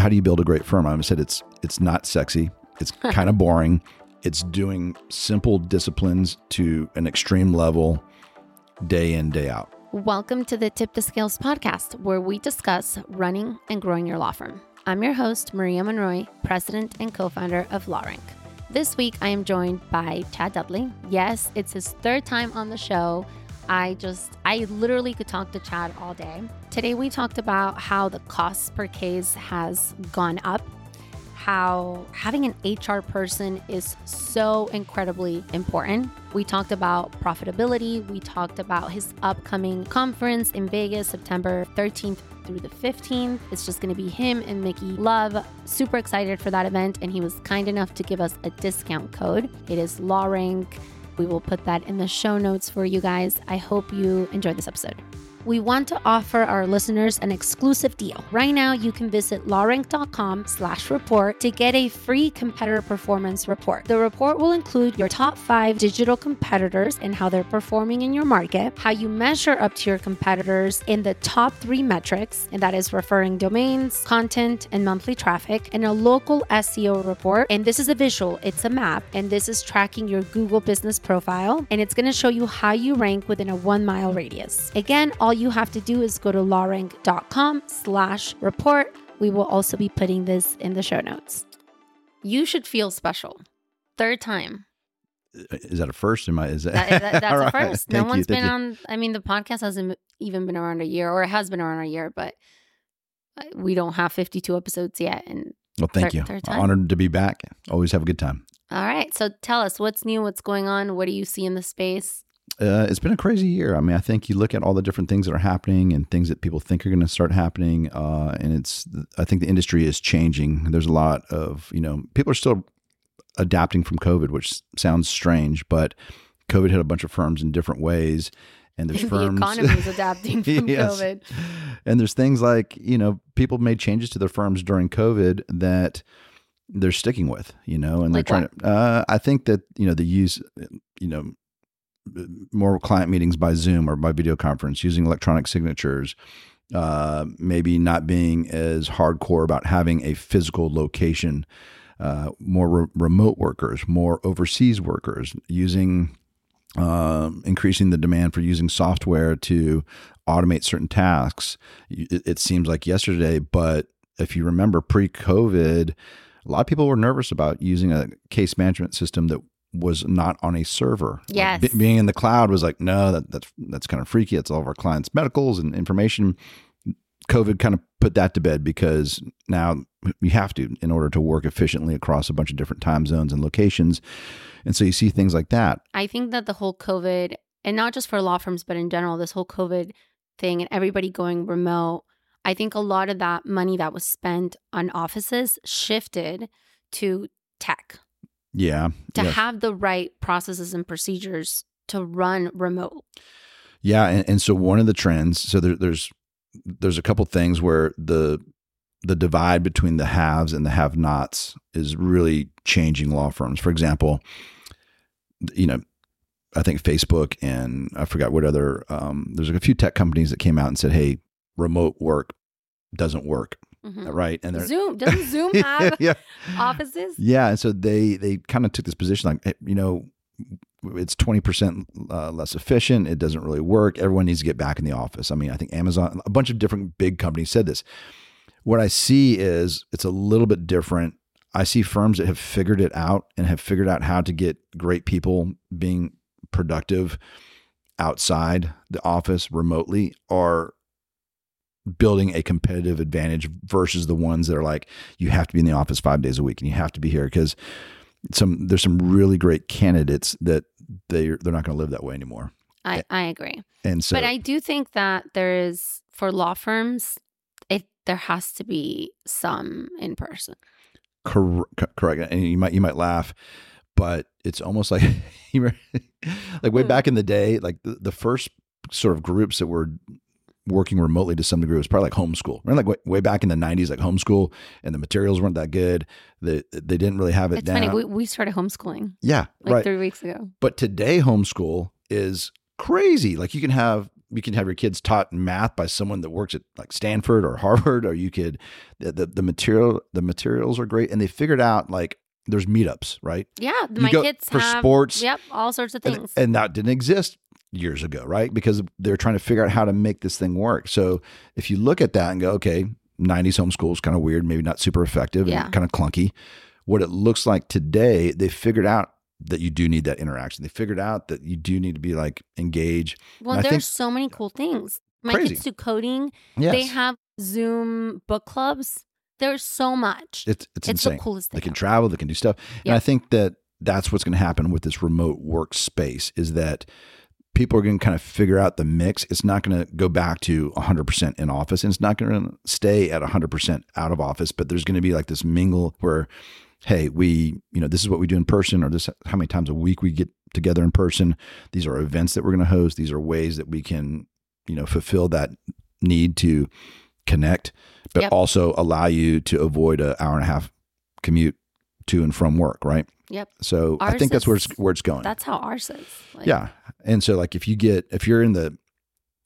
how do you build a great firm? I said it's it's not sexy. It's kind of boring. It's doing simple disciplines to an extreme level, day in day out. Welcome to the Tip the Scales podcast, where we discuss running and growing your law firm. I'm your host, Maria Monroy, president and co founder of LawRank. This week, I am joined by Chad Dudley. Yes, it's his third time on the show. I just, I literally could talk to Chad all day. Today, we talked about how the cost per case has gone up, how having an HR person is so incredibly important. We talked about profitability. We talked about his upcoming conference in Vegas, September 13th through the 15th. It's just going to be him and Mickey Love. Super excited for that event. And he was kind enough to give us a discount code. It is LawRank. We will put that in the show notes for you guys. I hope you enjoyed this episode we want to offer our listeners an exclusive deal. Right now, you can visit lawrank.com slash report to get a free competitor performance report. The report will include your top five digital competitors and how they're performing in your market, how you measure up to your competitors in the top three metrics, and that is referring domains, content, and monthly traffic, and a local SEO report. And this is a visual, it's a map, and this is tracking your Google business profile, and it's going to show you how you rank within a one mile radius. Again, all all you have to do is go to lawrank.com slash report. We will also be putting this in the show notes. You should feel special. Third time. Is that a first? Am I? Is that, that, that that's a first. no one's you, been on. I mean, the podcast hasn't even been around a year, or it has been around a year, but uh, we don't have 52 episodes yet. And well, thank third, you. Third Honored to be back. Always have a good time. All right. So tell us what's new, what's going on, what do you see in the space? Uh, it's been a crazy year. I mean, I think you look at all the different things that are happening and things that people think are going to start happening, uh, and it's. I think the industry is changing. There's a lot of you know people are still adapting from COVID, which sounds strange, but COVID hit a bunch of firms in different ways. And there's the firms. economy is adapting from yes. COVID. And there's things like you know people made changes to their firms during COVID that they're sticking with, you know, and like they're trying what? to. Uh, I think that you know the use, you know, more client meetings by Zoom or by video conference, using electronic signatures, uh, maybe not being as hardcore about having a physical location, uh, more re- remote workers, more overseas workers, using uh, increasing the demand for using software to automate certain tasks. It, it seems like yesterday, but if you remember pre-COVID, a lot of people were nervous about using a case management system that was not on a server. Yes. Like, being in the cloud was like, no, that, that's that's kind of freaky. It's all of our clients' medicals and information. COVID kind of put that to bed because now you have to in order to work efficiently across a bunch of different time zones and locations. And so you see things like that. I think that the whole COVID, and not just for law firms, but in general, this whole COVID thing and everybody going remote, I think a lot of that money that was spent on offices shifted to tech yeah. To yes. have the right processes and procedures to run remote. Yeah, and, and so one of the trends, so there, there's there's a couple things where the the divide between the haves and the have-nots is really changing law firms. For example, you know, I think Facebook and I forgot what other um, there's a few tech companies that came out and said, "Hey, remote work doesn't work." Mm-hmm. right? And Zoom doesn't Zoom have yeah. offices? Yeah, and so they they kind of took this position like you know it's 20% uh, less efficient. It doesn't really work. Everyone needs to get back in the office. I mean, I think Amazon, a bunch of different big companies said this. What I see is it's a little bit different. I see firms that have figured it out and have figured out how to get great people being productive outside the office remotely are building a competitive advantage versus the ones that are like you have to be in the office five days a week and you have to be here because some there's some really great candidates that they they're not going to live that way anymore. I I agree. And so, but I do think that there is for law firms, it there has to be some in person. Cor- correct, and you might you might laugh, but it's almost like like way hmm. back in the day, like the, the first sort of groups that were working remotely to some degree was probably like homeschool. Remember, like way, way, back in the '90s, like homeschool, and the materials weren't that good. They they didn't really have it it's down. Funny, we, we started homeschooling. Yeah, like right. Three weeks ago. But today, homeschool is crazy. Like you can have you can have your kids taught math by someone that works at like Stanford or Harvard, or you could the, the, the material the materials are great, and they figured out like there's meetups, right? Yeah, You my kids for have, sports. Yep, all sorts of And- things. And, that didn't exist years ago, right? Because they're trying to figure out how to make this thing work. So if you look at that and go, okay, 90s homeschool is kind of weird, maybe not super effective Yeah. and kind of clunky. What it looks like today, they figured out that you do need that interaction. They figured out that you do need to be like engage. well, there's so many cool things. My Crazy. kids do coding. Yes. They have Zoom book clubs. There's so much. it's it's, it's insane. the coolest thing. they can ever. travel, they can do stuff. And I think that that's what's going to happen with this remote workspace is that people are going to kind of figure out the mix. It's not going to go back to 100% in office and it's not going to stay at 100% out of office, but there's going to be like this mingle where hey, we, you know, this is what we do in person or this how many times a week we get together in person. These are events that we're going to host. These are ways that we can, you know, fulfill that need to connect, but Yep. also allow you to avoid an hour and a half commute to and from work, right? Yep. So I Ours think that's where it's where it's going. That's how ours is. Like, yeah, and so like if you get if you're in the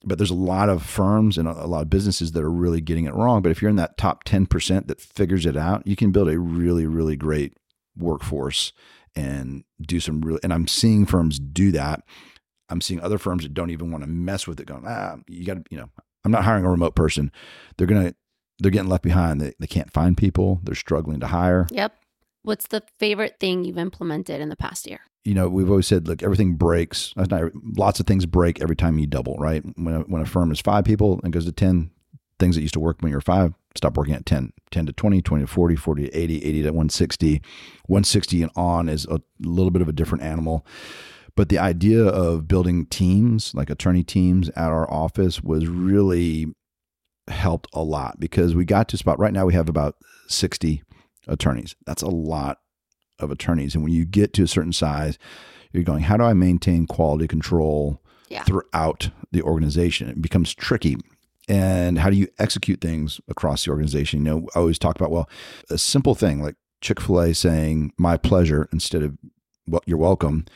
but there's a lot of firms and a lot of businesses that are really getting it wrong. But if you're in that top 10% that figures it out, you can build a really, really great workforce and do some real. And I'm seeing firms do that. I'm seeing other firms that don't even want to mess with it going, ah, you got to, you know, I'm not hiring a remote person. They're going to, they're getting left behind. They, they can't find people. They're struggling to hire. Yep. What's the favorite thing you've implemented in the past year? you know, we've always said, look, everything breaks. Lots of things break every time you double, right? When a, when a firm is five people and goes to 10, things that used to work when you were five stop working at 10, 10 to 20, 20 to 40, 40 to 80, 80 to 160. 160 and on is a little bit of a different animal. But the idea of building teams, like attorney teams at our office, was really helped a lot because we got to spot right now we have about 60 attorneys. That's a lot of attorneys. And when you get to a certain size, you're going, how do I maintain quality control Yeah. throughout the organization? It becomes tricky. And how do you execute things across the organization? You know, I always talk about, well, a simple thing like Chick fil A saying, my pleasure instead of, well, you're welcome.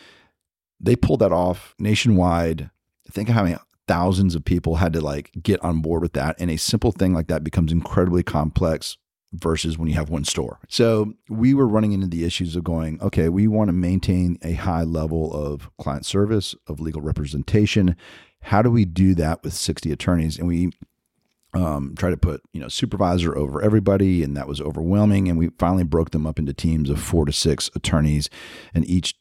They pulled that off nationwide. Think of how many thousands of people had to like get on board with that. And a simple thing like that becomes incredibly complex versus when you have one store. So we were running into the issues of going, okay, we want to maintain a high level of client service, of legal representation. How do we do that with 60 attorneys? And we um, try to put, you know, supervisor over everybody, and that was overwhelming. And we finally broke them up into teams of four to six attorneys, and each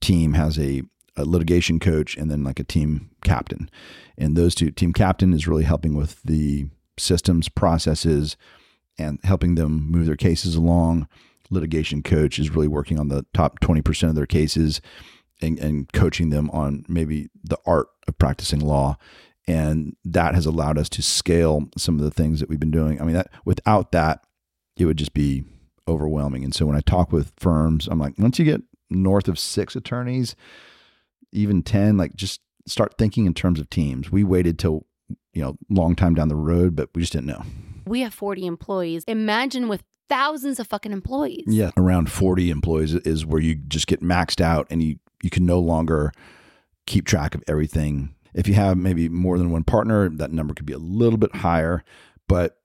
team has a, a litigation coach and then like a team captain. And those two, team captain is really helping with the systems, processes, and helping them move their cases along. Litigation coach is really working on the top 20% of their cases and, and coaching them on maybe the art of practicing law. And that has allowed us to scale some of the things that we've been doing. I mean, that without that, it would just be overwhelming. And so when I talk with firms, I'm like, once you get north of six attorneys, even 10, like just start thinking in terms of teams. We waited till, you know, long time down the road, but we just didn't know. We have 40 employees. Imagine with thousands of fucking employees. Yeah, around 40 employees is where you just get maxed out and you you can no longer keep track of everything. If you have maybe more than one partner, that number could be a little bit higher, but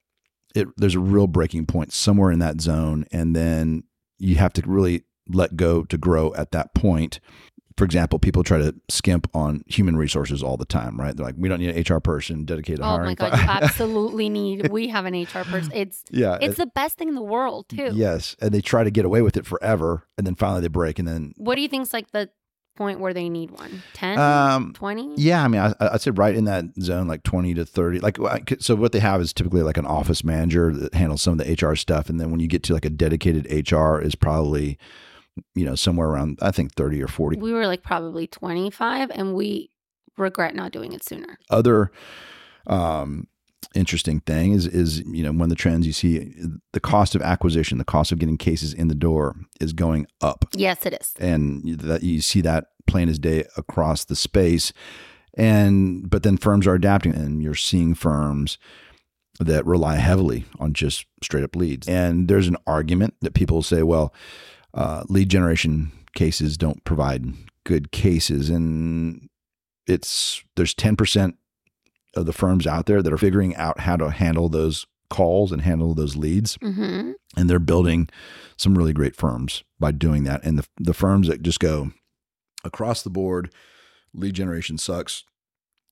it there's a real breaking point somewhere in that zone and then you have to really let go to grow at that point. For example, people try to skimp on human resources all the time, right? They're like, we don't need an HR person dedicated to Oh hiring. my god, you absolutely need. We have an HR person. It's yeah, it's the best thing in the world too. Yes, and they try to get away with it forever, and then finally they break, and then What do you think's like the point where they need one? 10? um, 20? yeah, I mean, I, I'd say right in that zone, like twenty to thirty. Like, so what they have is typically like an office manager that handles some of the HR stuff, and then when you get to like a dedicated HR, is probably you know somewhere around I think thirty or forty. We were like probably 25 and we regret not doing it sooner. Other um, interesting thing is is you know one of the trends you see the cost of acquisition, the cost of getting cases in the door is going up. Yes, it is. and that you see that plain as day across the space and but then firms are adapting and you're seeing firms that rely heavily on just straight up leads and there's an argument that people say well uh, lead generation cases don't provide good cases and it's there's 10% of the firms out there that are figuring out how to handle those calls and handle those leads. Mm-hmm. And they're building some really great firms by doing that. And the, the firms that just go across the board, lead generation sucks.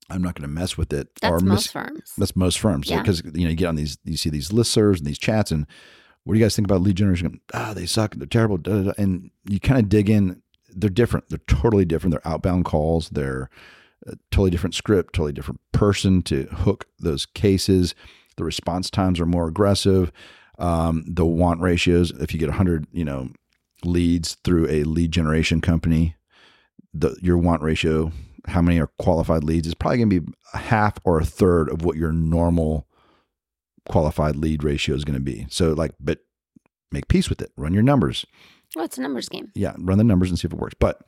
I'm not going to mess with it. That's or most mis- firms. that's most firms. Yeah. Because you know, you get on these, you see these listservs and these chats, and what do you guys think about lead generation? Ah, they suck. They're terrible. And you kind of dig in. They're different. They're totally different. They're outbound calls. They're a totally different script, totally different person to hook those cases. The response times are more aggressive. Um, the want ratios, if you get 100, you know, leads through a lead generation company, the your want ratio, how many are qualified leads, is probably going to be a half or a third of what your normal qualified lead ratio is going to be. So, like, but make peace with it. Run your numbers. Well, it's a numbers game. Yeah, run the numbers and see if it works. But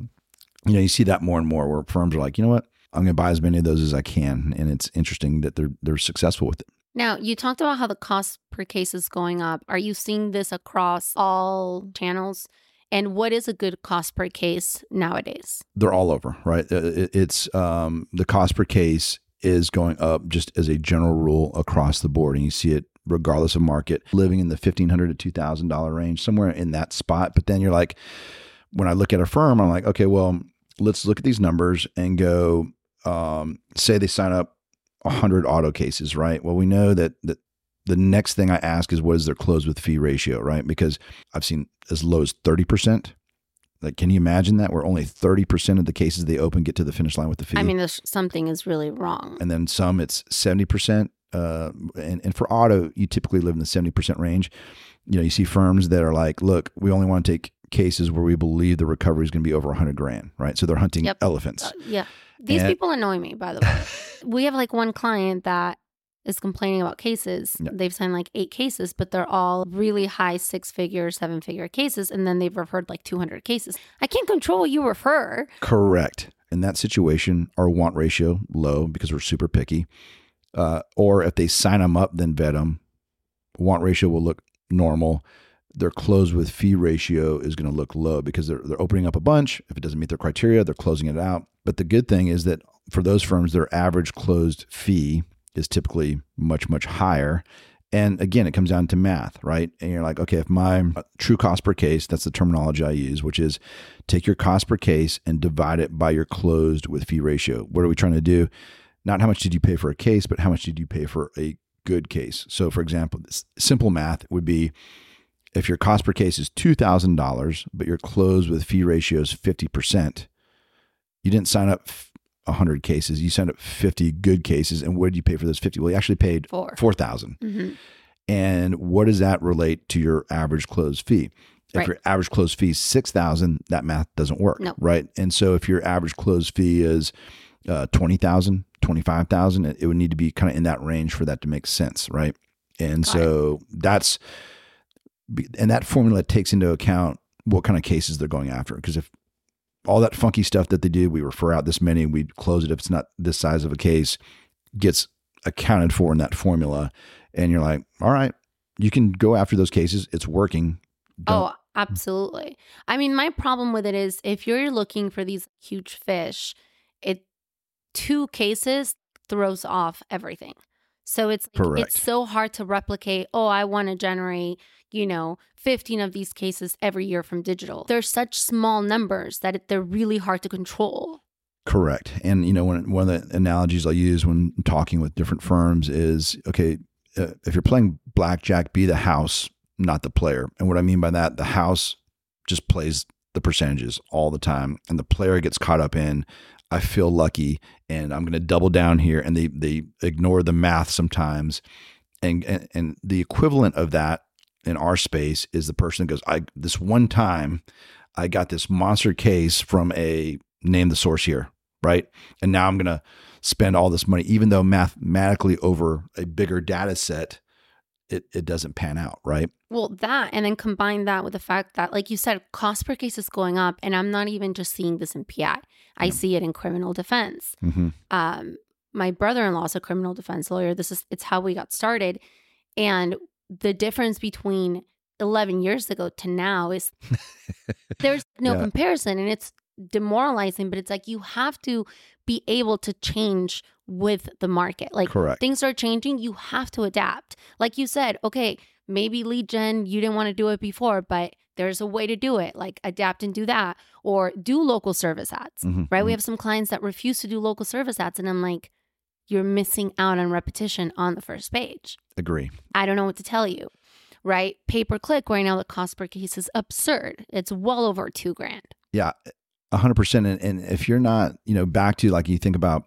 you know, you see that more and more where firms are like, you know what, I'm going to buy as many of those as I can, and it's interesting that they're they're successful with it. Now, you talked about how the cost per case is going up. Are you seeing this across all channels? And what is a good cost per case nowadays? they're all over, right? Uh, It's um, the cost per case is going up just as a general rule across the board, and you see it regardless of market, living in the fifteen hundred to two thousand dollar range, somewhere in that spot. But then you're like, when I look at a firm, I'm like, okay, well, let's look at these numbers and go. Um, say they sign up hundred auto cases, right? Well, we know that that the next thing I ask is what is their close with fee ratio, right? Because I've seen as low as thirty percent. Like, can you imagine that? Where only thirty percent of the cases they open get to the finish line with the fee. I mean, there's, something is really wrong. and then some it's 70% uh, and, and for auto you typically live in the 70% range you know you see firms that are like look we only want to take cases where we believe the recovery is going to be over 100 grand right so they're hunting Yep. elephants Uh, yeah. These And- people annoy me, by the way. we have like one client that is complaining about cases. Yeah. They've signed like eight cases, but they're all really high six figure, seven figure cases. And then they've referred like 200 cases. I can't control what you refer. correct in that situation our want ratio low because we're super picky uh, or if they sign them up then vet them want ratio will look normal their close with fee ratio is going to look low because they're, they're opening up a bunch if it doesn't meet their criteria they're closing it out but the good thing is that for those firms their average closed fee is typically much much higher. And again it comes down to math right? And you're like okay if my uh, true cost per case that's the terminology i use which is take your cost per case and divide it by your closed with fee ratio. What are we trying to do? Not how much did you pay for a case but how much did you pay for a good case? So for example simple math would be if your cost per case is $2000 but your closed with fee ratio is 50% you didn't sign up 100 cases. You signed up 50 good cases and what did you pay for those 50 well you actually paid Four. 4000 hmm and what does that relate to your average closed fee? If Right. your average closed fee is 6000 that math doesn't work No. right? And so if your average closed fee is uh, 20000 25000 it, it would need to be kind of in that range for that to make sense right? And Got so that's and that formula takes into account what kind of cases they're going after. Because if all that funky stuff that they do we refer out this many we close it if it's not this size of a case gets accounted for in that formula and you're like all right you can go after those cases it's working Don't- Oh, absolutely. I mean, my problem with it is if you're looking for these huge fish, it two cases throws off everything. So it's like, it's so hard to replicate. Oh, I want to generate, you know, 15 of these cases every year from digital. They're such small numbers that it, they're really hard to control. Correct. And you know, when, one of the analogies I use when talking with different firms is, okay, uh, if you're playing blackjack, be the house, not the player. And what I mean by that, the house just plays the percentages all the time, and the player gets caught up in, I feel lucky, and I'm going to double down here, and they they ignore the math sometimes, and and, and the equivalent of that in our space is the person that goes, I this one time, I got this monster case from a name the source here, right? And now I'm going to spend all this money, even though mathematically over a bigger data set, it, it doesn't pan out, right? Well, that and then combine that with the fact that, like you said, cost per case is going up, and I'm not even just seeing this in PI. I Yeah. see it in criminal defense. Mm-hmm. um, my brother-in-law is a criminal defense lawyer. This is it's how we got started, and the difference between 11 years ago to now is there's no Yeah. comparison, and it's demoralizing, but it's like you have to be able to change with the market. Like Correct. things are changing, you have to adapt. Like you said, okay, maybe lead gen, you didn't want to do it before, but there's a way to do it. Like adapt and do that, or do local service ads, Mhm, right? We mhm. have some clients that refuse to do local service ads, and I'm like, you're missing out on repetition on the first page. Agree. I don't know what to tell you, right? Pay per click right now, the cost per case is absurd. It's well over two grand. Yeah, a hundred percent. And and if you're not, you know, back to like you think about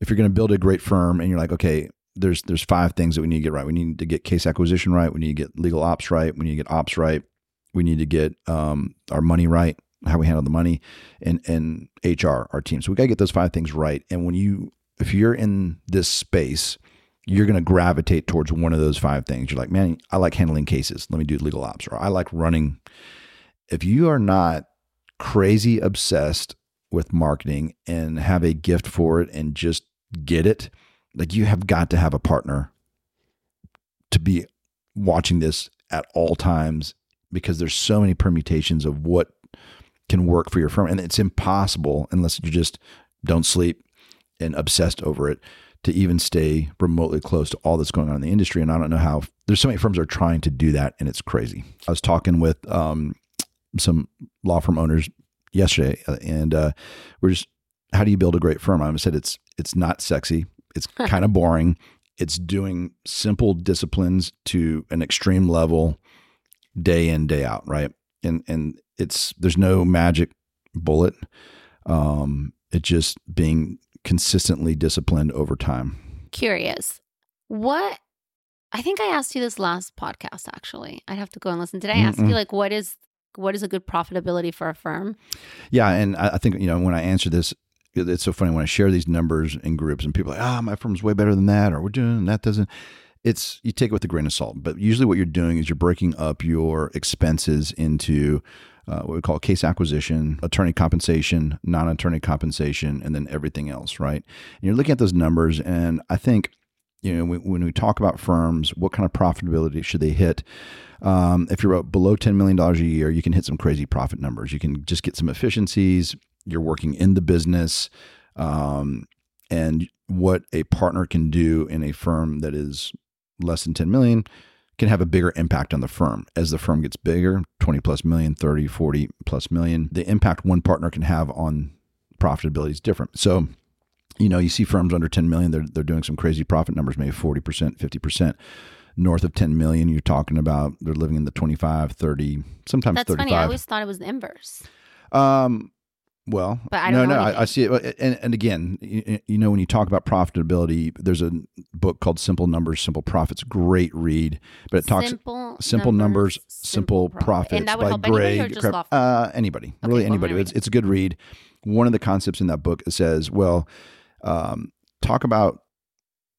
if you're going to build a great firm and you're like, okay, there's there's five things that we need to get right. We need to get case acquisition right. We need to get legal ops right. We need to get ops right. We need to get um, our money right, how we handle the money, and and HR, our team. So we got to get those five things right. And when you if you're in this space, you're going to gravitate towards one of those five things. You're like, man, I like handling cases. Let me do legal ops, or I like running. If you are not crazy obsessed with marketing and have a gift for it and just get it, like you have got to have a partner to be watching this at all times because there's so many permutations of what can work for your firm and it's impossible unless you just don't sleep and obsessed over it to even stay remotely close to all that's going on in the industry and I don't know how there's so many firms are trying to do that and it's crazy. I was talking with um, some law firm owners yesterday, uh, and uh, we're just, how do you build a great firm? I said it's it's not sexy, it's kind of boring. It's doing simple disciplines to an extreme level, day in day out, right? And and it's there's no magic bullet. Um, it just being consistently disciplined over time. Curious. What I think I asked you this last podcast actually. I'd have to go and listen. Did I ask Mm-mm. you like what is what is a good profitability for a firm? Yeah, and I, I think you know when I answer this, it's so funny when I share these numbers in groups, and people are like, "Ah, my firm's way better than that," or "We're doing that doesn't." It's you take it with a grain of salt, but usually what you're doing is you're breaking up your expenses into uh, what we call case acquisition, attorney compensation, non-attorney compensation, and then everything else, right? And you're looking at those numbers, and I think you know when, we talk about firms, what kind of profitability should they hit? Um, if you're below $10 million a year, you can hit some crazy profit numbers. You can just get some efficiencies. You're working in the business. Um, and what a partner can do in a firm that is less than 10 million can have a bigger impact on the firm. As the firm gets bigger, 20 plus million, 30, 40 plus million, the impact one partner can have on profitability is different. So, you know, you see firms under 10 million, they're, they're doing some crazy profit numbers, maybe 40%, 50%. North of 10 million, you're talking about they're living in the 25, 30, sometimes That's 35. funny. I always thought it was the inverse. Um, well, But I no, no, I, I see it. And, and again, you, you know, when you talk about profitability, there's a book called Simple Numbers, Simple Profits. Great read, but it talks simple, simple numbers, simple, profits And that would by help anybody or just Crab- uh, anybody, Okay, really well, anybody. It's, it's a good read. One of the concepts in that book says, well, um, talk about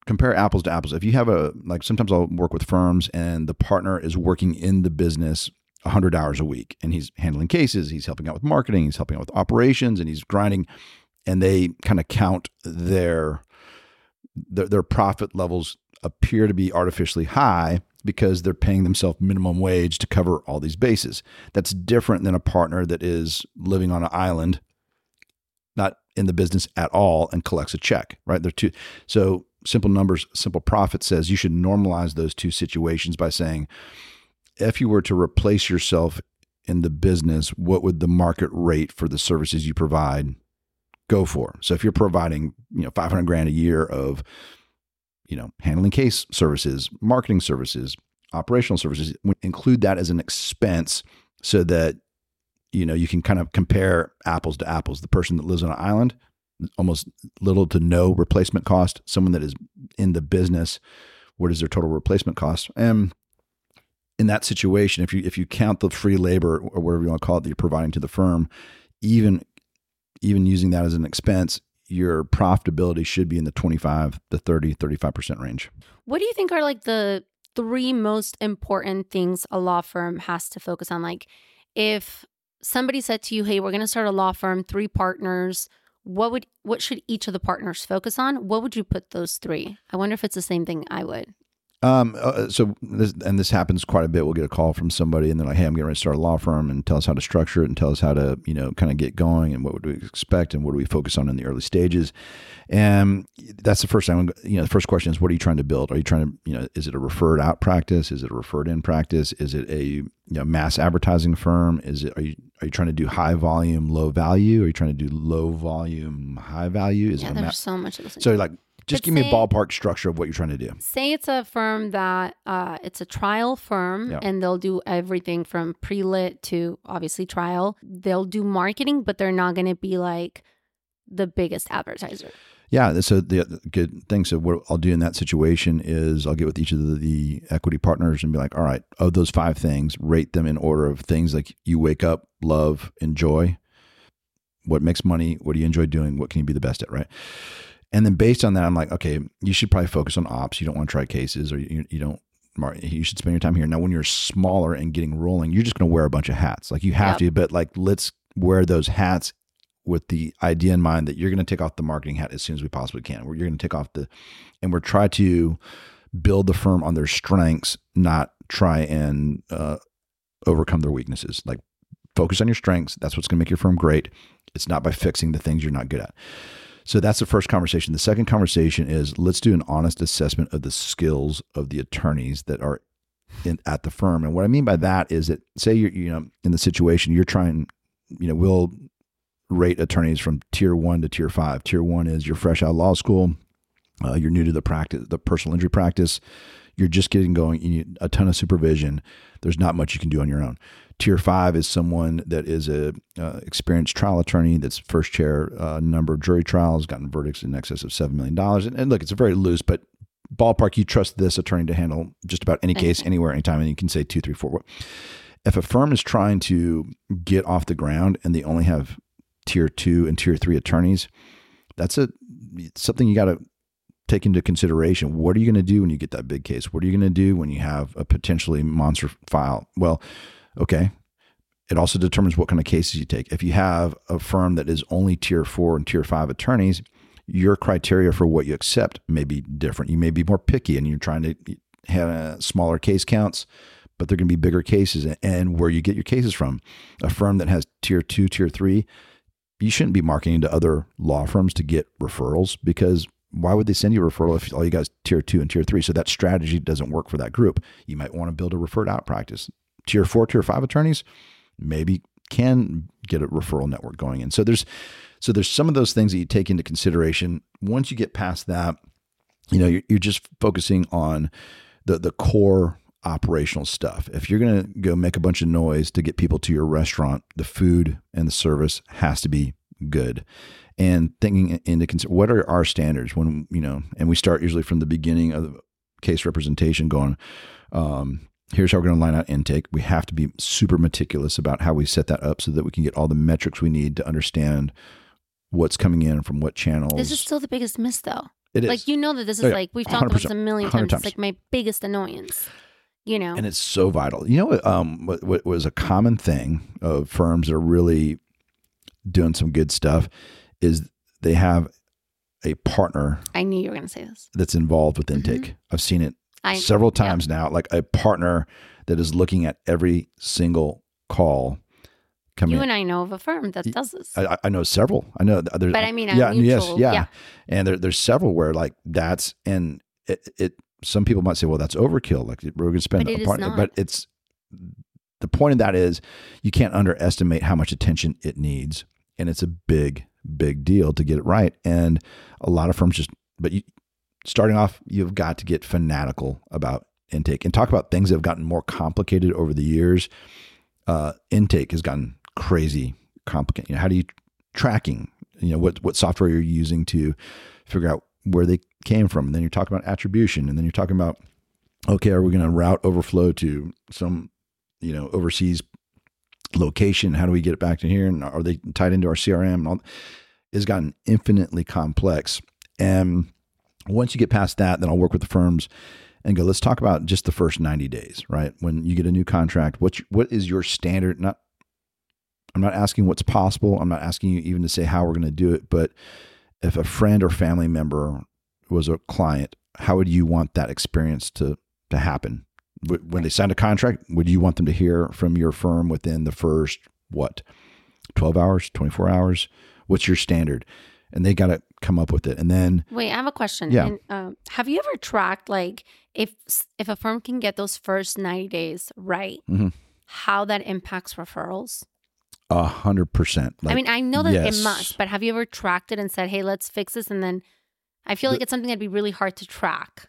compare apples to apples. If you have a like, sometimes I'll work with firms and the partner is working in the business 100 hours a week and he's handling cases, he's helping out with marketing, he's helping out with operations, and he's grinding. And they kind of count their, their their profit levels appear to be artificially high because they're paying themselves minimum wage to cover all these bases. That's different than a partner that is living on an island, not in the business at all, and collects a check. Right? They're two. So simple numbers, simple profit says you should normalize those two situations by saying, if you were to replace yourself in the business, what would the market rate for the services you provide go for? So if you're providing, you know, 500 grand a year of, you know, handling case services, marketing services, operational services, include that as an expense so that, you know, you can kind of compare apples to apples. The person that lives on an island, almost little to no replacement cost. Someone that is in the business, what is their total replacement cost? And in that situation, if you if you count the free labor or whatever you want to call it that you're providing to the firm, even even using that as an expense, your profitability should be in the 25 to 30, 35% range. What do you think are like the three most important things a law firm has to focus on? Like, if somebody said to you, "Hey, we're going to start a law firm, three partners," what would what should each of the partners focus on? What would you put those three? I wonder if it's the same thing I would. Um, uh, so this, and this happens quite a bit. We'll get a call from somebody, and they're like, "Hey, I'm getting ready to start a law firm," and tell us how to structure it, and tell us how to, you know, kind of get going, and what would we expect, and what do we focus on in the early stages. And that's the first time. You know, the first question is, what are you trying to build? Are you trying to, you know, is it a referred out practice? Is it a referred in practice? Is it a you know mass advertising firm? Is it are you are you trying to do high volume, low value? Are you trying to do low volume, high value? Is yeah, it there's ma- so much. So like just But give me a ballpark structure of what you're trying to do. say it's a firm that uh, it's a trial firm Yeah. and they'll do everything from pre-lit to obviously trial they'll do marketing but they're not going to be like the biggest advertiser Yeah. So the the good thing. So what I'll do in that situation is I'll get with each of the, the equity partners and be like, all right, of those five things, rate them in order of things like you wake up, love, enjoy. What makes money? What do you enjoy doing? What can you be the best at? Right. And then based on that, I'm like, okay, you should probably focus on ops. You don't want to try cases or you, you don't. You should spend your time here. Now, when you're smaller and getting rolling, you're just going to wear a bunch of hats. Like you have Yep. to, but like let's wear those hats with the idea in mind that you're going to take off the marketing hat as soon as we possibly can. Where you're going to take off the, and we're try to build the firm on their strengths, not try and uh, overcome their weaknesses. Like focus on your strengths. That's what's going to make your firm great. It's not by fixing the things you're not good at. So that's the first conversation. The second conversation is let's do an honest assessment of the skills of the attorneys that are in, at the firm. And what I mean by that is that say you're you know in the situation you're trying, you know, we'll rate attorneys from tier one to tier five. Tier one is you're fresh out of law school, uh, you're new to the practice, the personal injury practice. You're just getting going. You need a ton of supervision. There's not much you can do on your own. Tier five is someone that is a uh, experienced trial attorney that's first chair uh, number of jury trials, gotten verdicts in excess of seven million dollars. And, and look, it's a very loose, but ballpark. You trust this attorney to handle just about any case, anywhere, anytime, and you can say two, three, four. If a firm is trying to get off the ground and they only have tier two and tier three attorneys, that's a something you got to take into consideration. What are you going to do when you get that big case? What are you going to do when you have a potentially monster file? Well, okay. It also determines what kind of cases you take. If you have a firm that is only tier four and tier five attorneys, your criteria for what you accept may be different. You may be more picky and you're trying to have uh, smaller case counts, but they're going to be bigger cases. And where you get your cases from, a firm that has tier two, tier three, you shouldn't be marketing to other law firms to get referrals because why would they send you a referral if all you is tier two and tier three? So that strategy doesn't work for that group. You might want to build a referred out practice. Tier four, tier five attorneys maybe can get a referral network going in. So there's so there's some of those things that you take into consideration. Once you get past that, you know, you're, you're just focusing on the the core operational stuff. If you're going to go make a bunch of noise to get people to your restaurant, the food and the service has to be good. And thinking into consider what are our standards when you know, and we start usually from the beginning of the case representation, going, um, here's how we're going to line out intake. We have to be super meticulous about how we set that up so that we can get all the metrics we need to understand what's coming in from what channels. this is still the biggest miss though it is. like you know that this is Oh, yeah. like we've talked about this a million times times. it's like my biggest annoyance you know and it's so vital. You know what? Um, what, what was a common thing of firms that are really doing some good stuff is they have a partner i knew you were going to say this that's involved with Mhm. intake. I've seen it i several yeah. times now, like a partner that is looking at every single call coming. In. You in. and i know of a firm that does this I, I know several. I know there's, but i mean yeah, a yes, yeah. yeah and there, there's several where like that's and it, it some people might say well that's overkill like we're going to spend But it a is part not. but it's the point of that is you can't underestimate how much attention it needs and it's a big big deal to get it right and a lot of firms just but you starting off you've got to get fanatical about intake and talk about things that have gotten more complicated over the years. Uh, intake has gotten crazy complicated. You know, how do you tracking? You know what what software you're using to figure out where they came from? And then you're talking about attribution and then you're talking about okay are we going to route overflow to some you know overseas location? How do we get it back to here? And are they tied into our crm and all? It's gotten infinitely complex. And once you get past that then i'll work with the firms and go let's talk about just the first 90 days right when you get a new contract what what is your standard not i'm not asking what's possible i'm not asking you even to say how we're going to do it but if a friend or family member was a client how would you want that experience to to happen? When they signed a contract, would you want them to hear from your firm within the first what, twelve hours, twenty four hours? What's your standard? And they got to come up with it. And then wait, I have a question. Yeah. And, um, have you ever tracked like if if a firm can get those first ninety days right, Mhm. how that impacts referrals? a hundred percent. I mean, I know that yes. it must, but have you ever tracked it and said, "Hey, let's fix this," and then I feel like it's something that'd be really hard to track.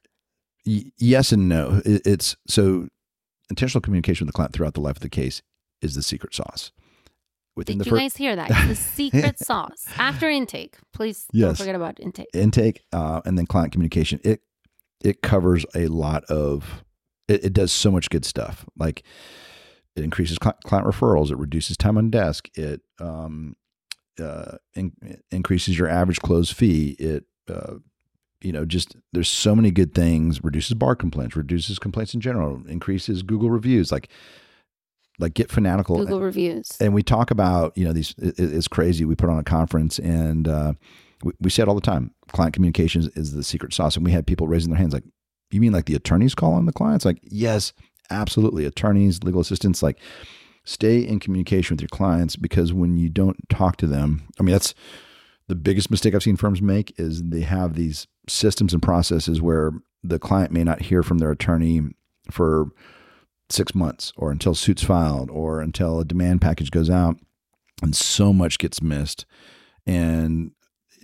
Y- yes and no. It, it's so intentional communication with the client throughout the life of the case is the secret sauce. Within Did the you guys hear that? It's the secret sauce after intake. Please don't Yes. forget about intake. intake uh, and then client communication, it it covers a lot of. It, it does so much good stuff. Like it increases cli- client referrals. It reduces time on desk. It um, uh, in, increases your average close fee. It uh, you know just there's so many good things. Reduces bar complaints. Reduces complaints in general. Increases Google reviews. Like like get fanatical. Google reviews. and we talk about you know these it, it's crazy we put on a conference and uh, we, we say it all the time client communications is the secret sauce and we had people raising their hands like you mean like the attorneys call on the clients like yes absolutely attorneys legal assistants like stay in communication with your clients because when you don't talk to them i mean that's the biggest mistake i've seen firms make is they have these systems and processes where the client may not hear from their attorney for six months or until suits filed or until a demand package goes out and so much gets missed. And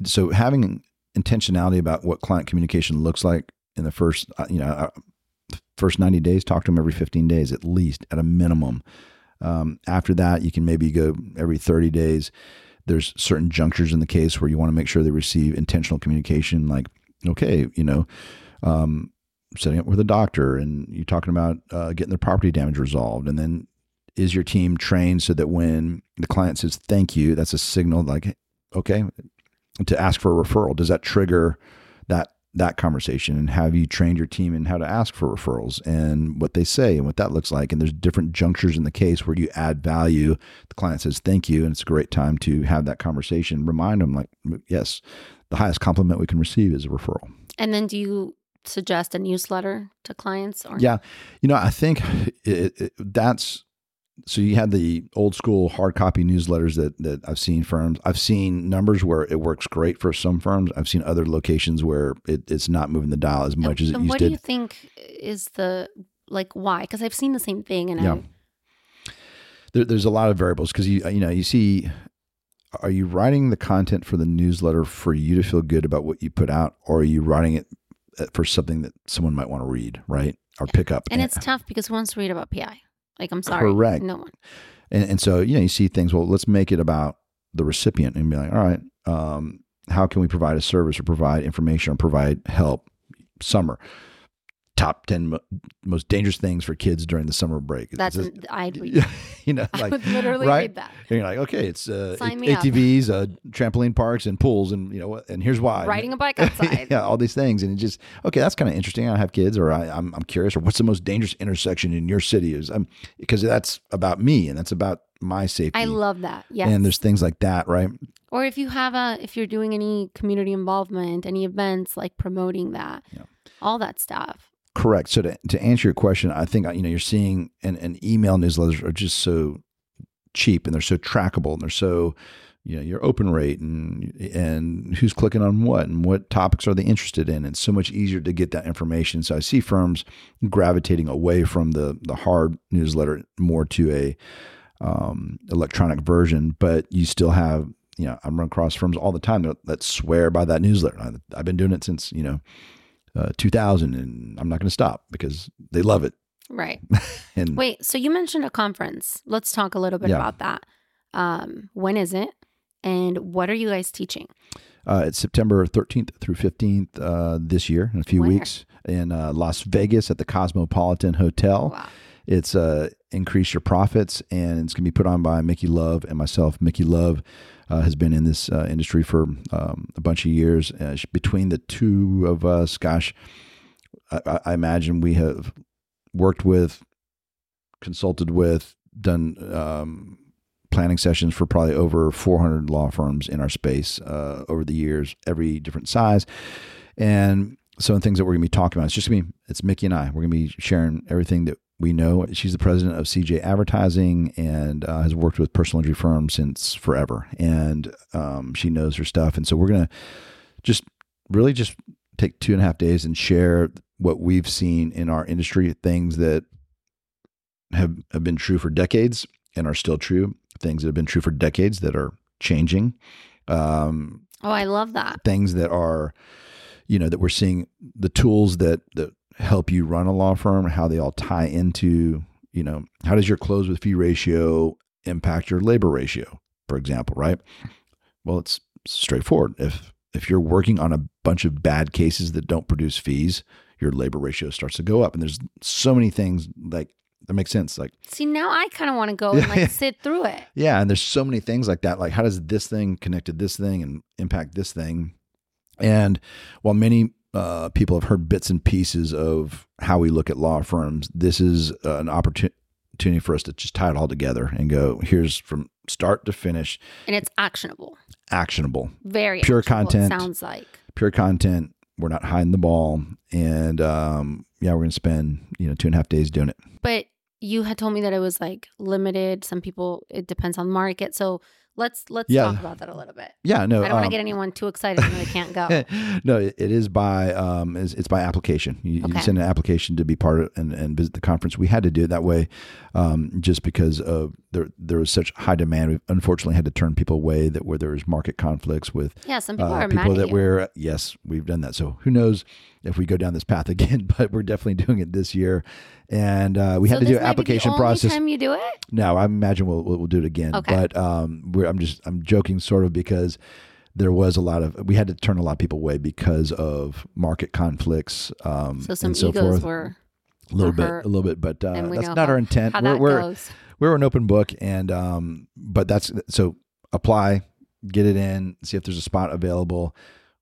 so having intentionality about what client communication looks like in the first uh, you know uh, first 90 days talk to them every 15 days at least at a minimum. Um, after that you can maybe go every 30 days. There's certain junctures in the case where you want to make sure they receive intentional communication like okay you know um, setting up with a doctor and you're talking about uh, getting their property damage resolved. And then is your team trained so that when the client says thank you that's a signal like okay to ask for a referral. Does that trigger that that conversation? And have you trained your team in how to ask for referrals and what they say and what that looks like? And there's different junctures in the case where you add value the client says thank you and it's a great time to have that conversation. Remind them like yes the highest compliment we can receive is a referral. And then do you suggest a newsletter to clients or Yeah, you know, I think it, it, that's so. You had the old school hard copy newsletters that that I've seen firms. I've seen numbers where it works great for some firms. I've seen other locations where it, it's not moving the dial as much as it and used what to. do you think is the like why? Because I've seen the same thing and Yeah. There, there's a lot of variables because you you know you see. Are you writing the content for the newsletter for you to feel good about what you put out, or are you writing it for something that someone might want to read, right, or pick up? and it's tough because who wants to read about PI? Like I'm sorry. Correct. No one. And, and so, you know, you see things, well, let's make it about the recipient and be like, all right, um, how can we provide a service or provide information or provide help? Summer, top 10 mo- most dangerous things for kids during the summer break. That's just- I'd read. you know, I like, literally right? read that. and you're like, okay, it's uh, A- ATVs, uh, trampoline parks, and pools, and you know what? And here's why. Riding a bike outside. yeah, all these things, and it just okay. That's kind of interesting. I have kids, or I, I'm I'm curious, or what's the most dangerous intersection in your city? Is um, because that's about me and that's about my safety. I love that. Yes. And there's things like that, right? or if you have a if you're doing any community involvement, any events like promoting that. Yeah. All that stuff. Correct. So to, to answer your question, I think you know you're seeing and, and email newsletters are just so cheap and they're so trackable and they're so you know your open rate and and who's clicking on what and what topics are they interested in. It's so much easier to get that information. So I see firms gravitating away from the the hard newsletter more to a um, electronic version, but you still have you know I'm run across firms all the time that, that swear by that newsletter. I, I've been doing it since you know uh, 2000 and I'm not going to stop because they love it. Right. And Wait, so you mentioned a conference. Let's talk a little bit Yeah. about that. Um, when is it? And what are you guys teaching? uh, it's September 13th through 15th uh, this year in a few Where? weeks in uh, Las Vegas at the Cosmopolitan Hotel. Wow. It's uh, increase your profits, and it's going to be put on by Mickey Love and myself. Mickey Love uh, has been in this uh, industry for um, a bunch of years. Uh, between the two of us, gosh, I, I- imagine we have worked with, consulted with, done um, planning sessions for probably over 400 law firms in our space uh, over the years, every different size. And some of the things that we're going to be talking about. It's just be it's Mickey and I. We're going to be sharing everything that we know. She's the president of CJ Advertising and uh, has worked with personal injury firms since forever, and um, she knows her stuff. And so we're going to just really just take two and a half days and share what we've seen in our industry, things that have, have been true for decades and are still true, things that have been true for decades that are changing. Um, oh, I love that. Things that are, you know, that we're seeing the tools that that help you run a law firm, how they all tie into, you know, how does your close with fee ratio impact your labor ratio, for example, right? Well, it's straightforward. If if you're working on a bunch of bad cases that don't produce fees, your labor ratio starts to go up. And there's so many things like that make sense. Like, see, now I kind of want to go and like sit through it. Yeah. And there's so many things like that. Like, how does this thing connect to this thing and impact this thing? And while many uh, people have heard bits and pieces of how we look at law firms, this is uh, an opportunity for us to just tie it all together and go, here's from start to finish. And it's actionable. Actionable. Very pure actionable, content. sounds like pure content. We're not hiding the ball. And um, yeah, we're going to spend, you know, two and a half days doing it. But you had told me that it was like limited. Some people, it depends on the market. So let's let's Yeah. talk about that a little bit. Yeah, no. I don't want to um, get anyone too excited and they can't go. no, it it is by um, it's, it's by application. You, you send an application to be part of and, and visit the conference. We had to do it that way, um, just because of there there was such high demand. We unfortunately had to turn people away that where there was market conflicts with Yeah, some people uh, are people mad that at you. we're yes we've done that. So who knows if we go down this path again? But we're definitely doing it this year, and uh, we so had to do an application the only process. time you do it? No, I imagine we'll we'll, do it again. Okay. But um, we're, I'm just I'm joking sort of because there was a lot of we had to turn a lot of people away because of market conflicts. Um, So some and so egos forth. were a little bit, hurt, a little bit, but uh, that's not how- our intent. we're we're, we're an open book, and um, but that's so apply, get it in, see if there's a spot available.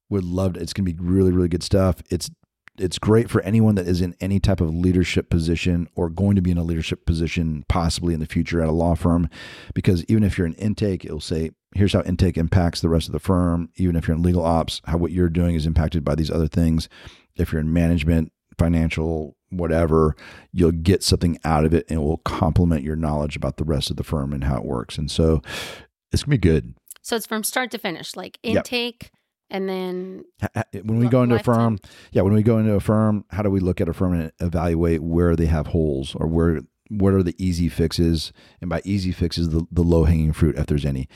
Would love to. It's gonna be really really good stuff. It's it's great for anyone that is in any type of leadership position or going to be in a leadership position possibly in the future at a law firm because even if you're in intake it'll say here's how intake impacts the rest of the firm. Even if you're in legal ops how what you're doing is impacted by these other things. If you're in management financial whatever you'll get something out of it and it will complement your knowledge about the rest of the firm and how it works. And so it's going to be good. So it's from start to finish, like Yep. And then when we go into a firm yeah when we go into a firm how do we look at a firm and evaluate where they have holes or where what are the easy fixes? And by easy fixes the, the low hanging fruit if there's any.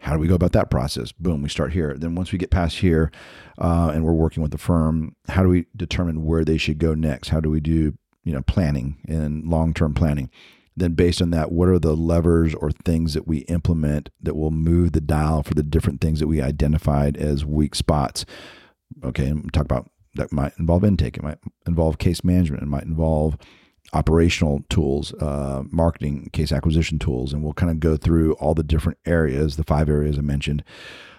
How do we go about that process? Boom we start here. Then once we get past here uh, and we're working with the firm how do we determine where they should go next? How do we do you know planning and long-term planning then based on that what are the levers or things that we implement that will move the dial for the different things that we identified as weak spots? Okay and talk about that might involve intake it might involve case management it might involve operational tools uh, marketing case acquisition tools and we'll kind of go through all the different areas the five areas i mentioned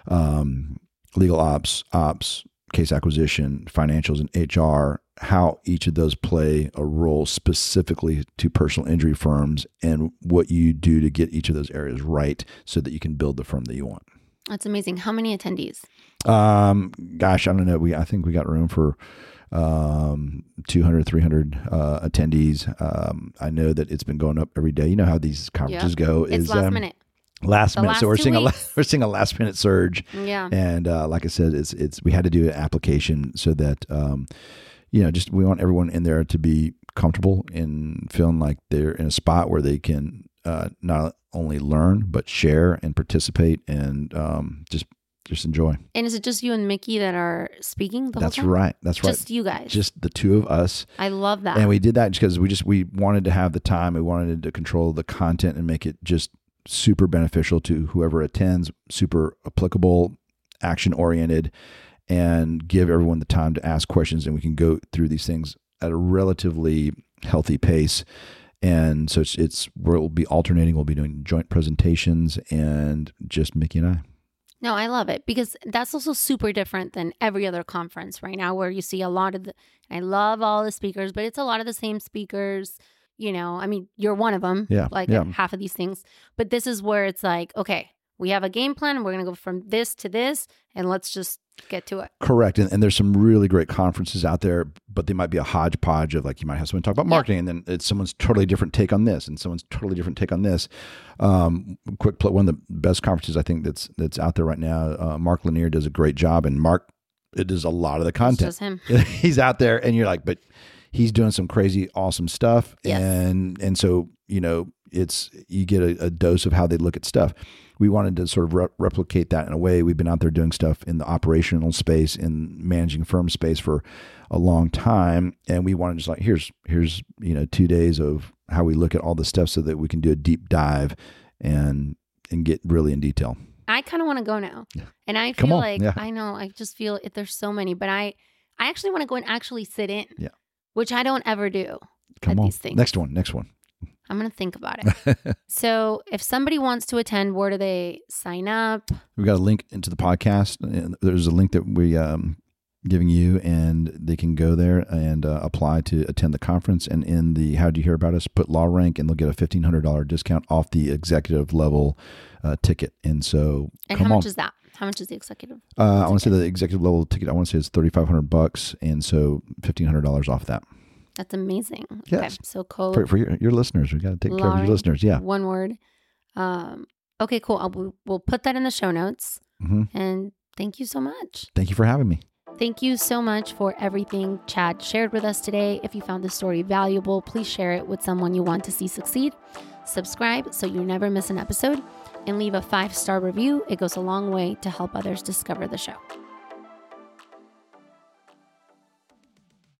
um, legal ops ops case acquisition financials and hr how each of those play a role specifically to personal injury firms and what you do to get each of those areas right so that you can build the firm that you want that's amazing. How many attendees? um, gosh, I don't know. We I think we got room for um 200 300 uh attendees um i know that it's been going up every day you know how these conferences go It's is last um, minute. last The minute last so we're seeing a we're seeing a last minute surge Yeah. and uh, like I said, it's it's we had to do an application so that um, you know just we want everyone in there to be comfortable in feeling like they're in a spot where they can uh, not only learn but share and participate and um, just just enjoy. And is it just you and Mickey that are speaking the That's whole time? right. That's right. Just you guys. Just the two of us, I love that. and we did that because we just we wanted to have the time. We wanted to control the content and make it just super beneficial to whoever attends, super applicable, action oriented, and give everyone the time to ask questions. And we can go through these things at a relatively healthy pace. And so it's, it's we'll be alternating. We'll be doing joint presentations and just Mickey and I. No, I love it because that's also super different than every other conference right now where you see a lot of the I love all the speakers, but it's a lot of the same speakers, you know. I mean, you're one of them, Yeah, like yeah. half of these things. But this is where it's like, okay, we have a game plan. and We're going to go from this to this, and let's just get to it. Correct. And, and there's some really great conferences out there, but they might be a hodgepodge of like you might have someone talk about marketing and then it's someone's totally different take on this and someone's totally different take on this. Um, quick play, one of the best conferences I think that's that's out there right now. Uh, Mark Lanier does a great job and Mark it does a lot of the It's content. just him. he's out there and you're like, but he's doing some crazy awesome stuff. Yes. And and so, you know, it's you get a, a dose of how they look at stuff. We wanted to sort of re- replicate that in a way. We've been out there doing stuff in the operational space, in managing firm space for a long time, and we wanted to just like here's here's you know two days of how we look at all the stuff so that we can do a deep dive and and get really in detail. I kind of want to go now, Yeah. and I feel like yeah. I know I just feel it, there's so many, but I I actually want to go and actually sit in. Yeah. Which I don't ever do. Come At on, these things. next one, next one. I'm gonna think about it. so if somebody wants to attend, where do they sign up? We've got a link into the podcast. and There's a link that we um giving you, and they can go there and uh, apply to attend the conference. And in the How Do You Hear About Us, put LawRank, and they'll get a fifteen hundred dollar discount off the executive level uh, ticket. And so, And how on. much is that? How much is the executive? uh, I want to say the executive level ticket. I want to say it's thirty five hundred bucks, and so fifteen hundred dollars off that That's amazing. Yes. Okay. So code for, for your, your listeners. We got to take care of your listeners. Yeah. one word. Um. Okay. Cool. I'll, we'll- put that in the show notes. hmm And thank you so much. Thank you for having me. Thank you so much for everything Chad shared with us today. If you found this story valuable, please share it with someone you want to see succeed. Subscribe so you never miss an episode and leave a five star review. It goes a long way to help others discover the show.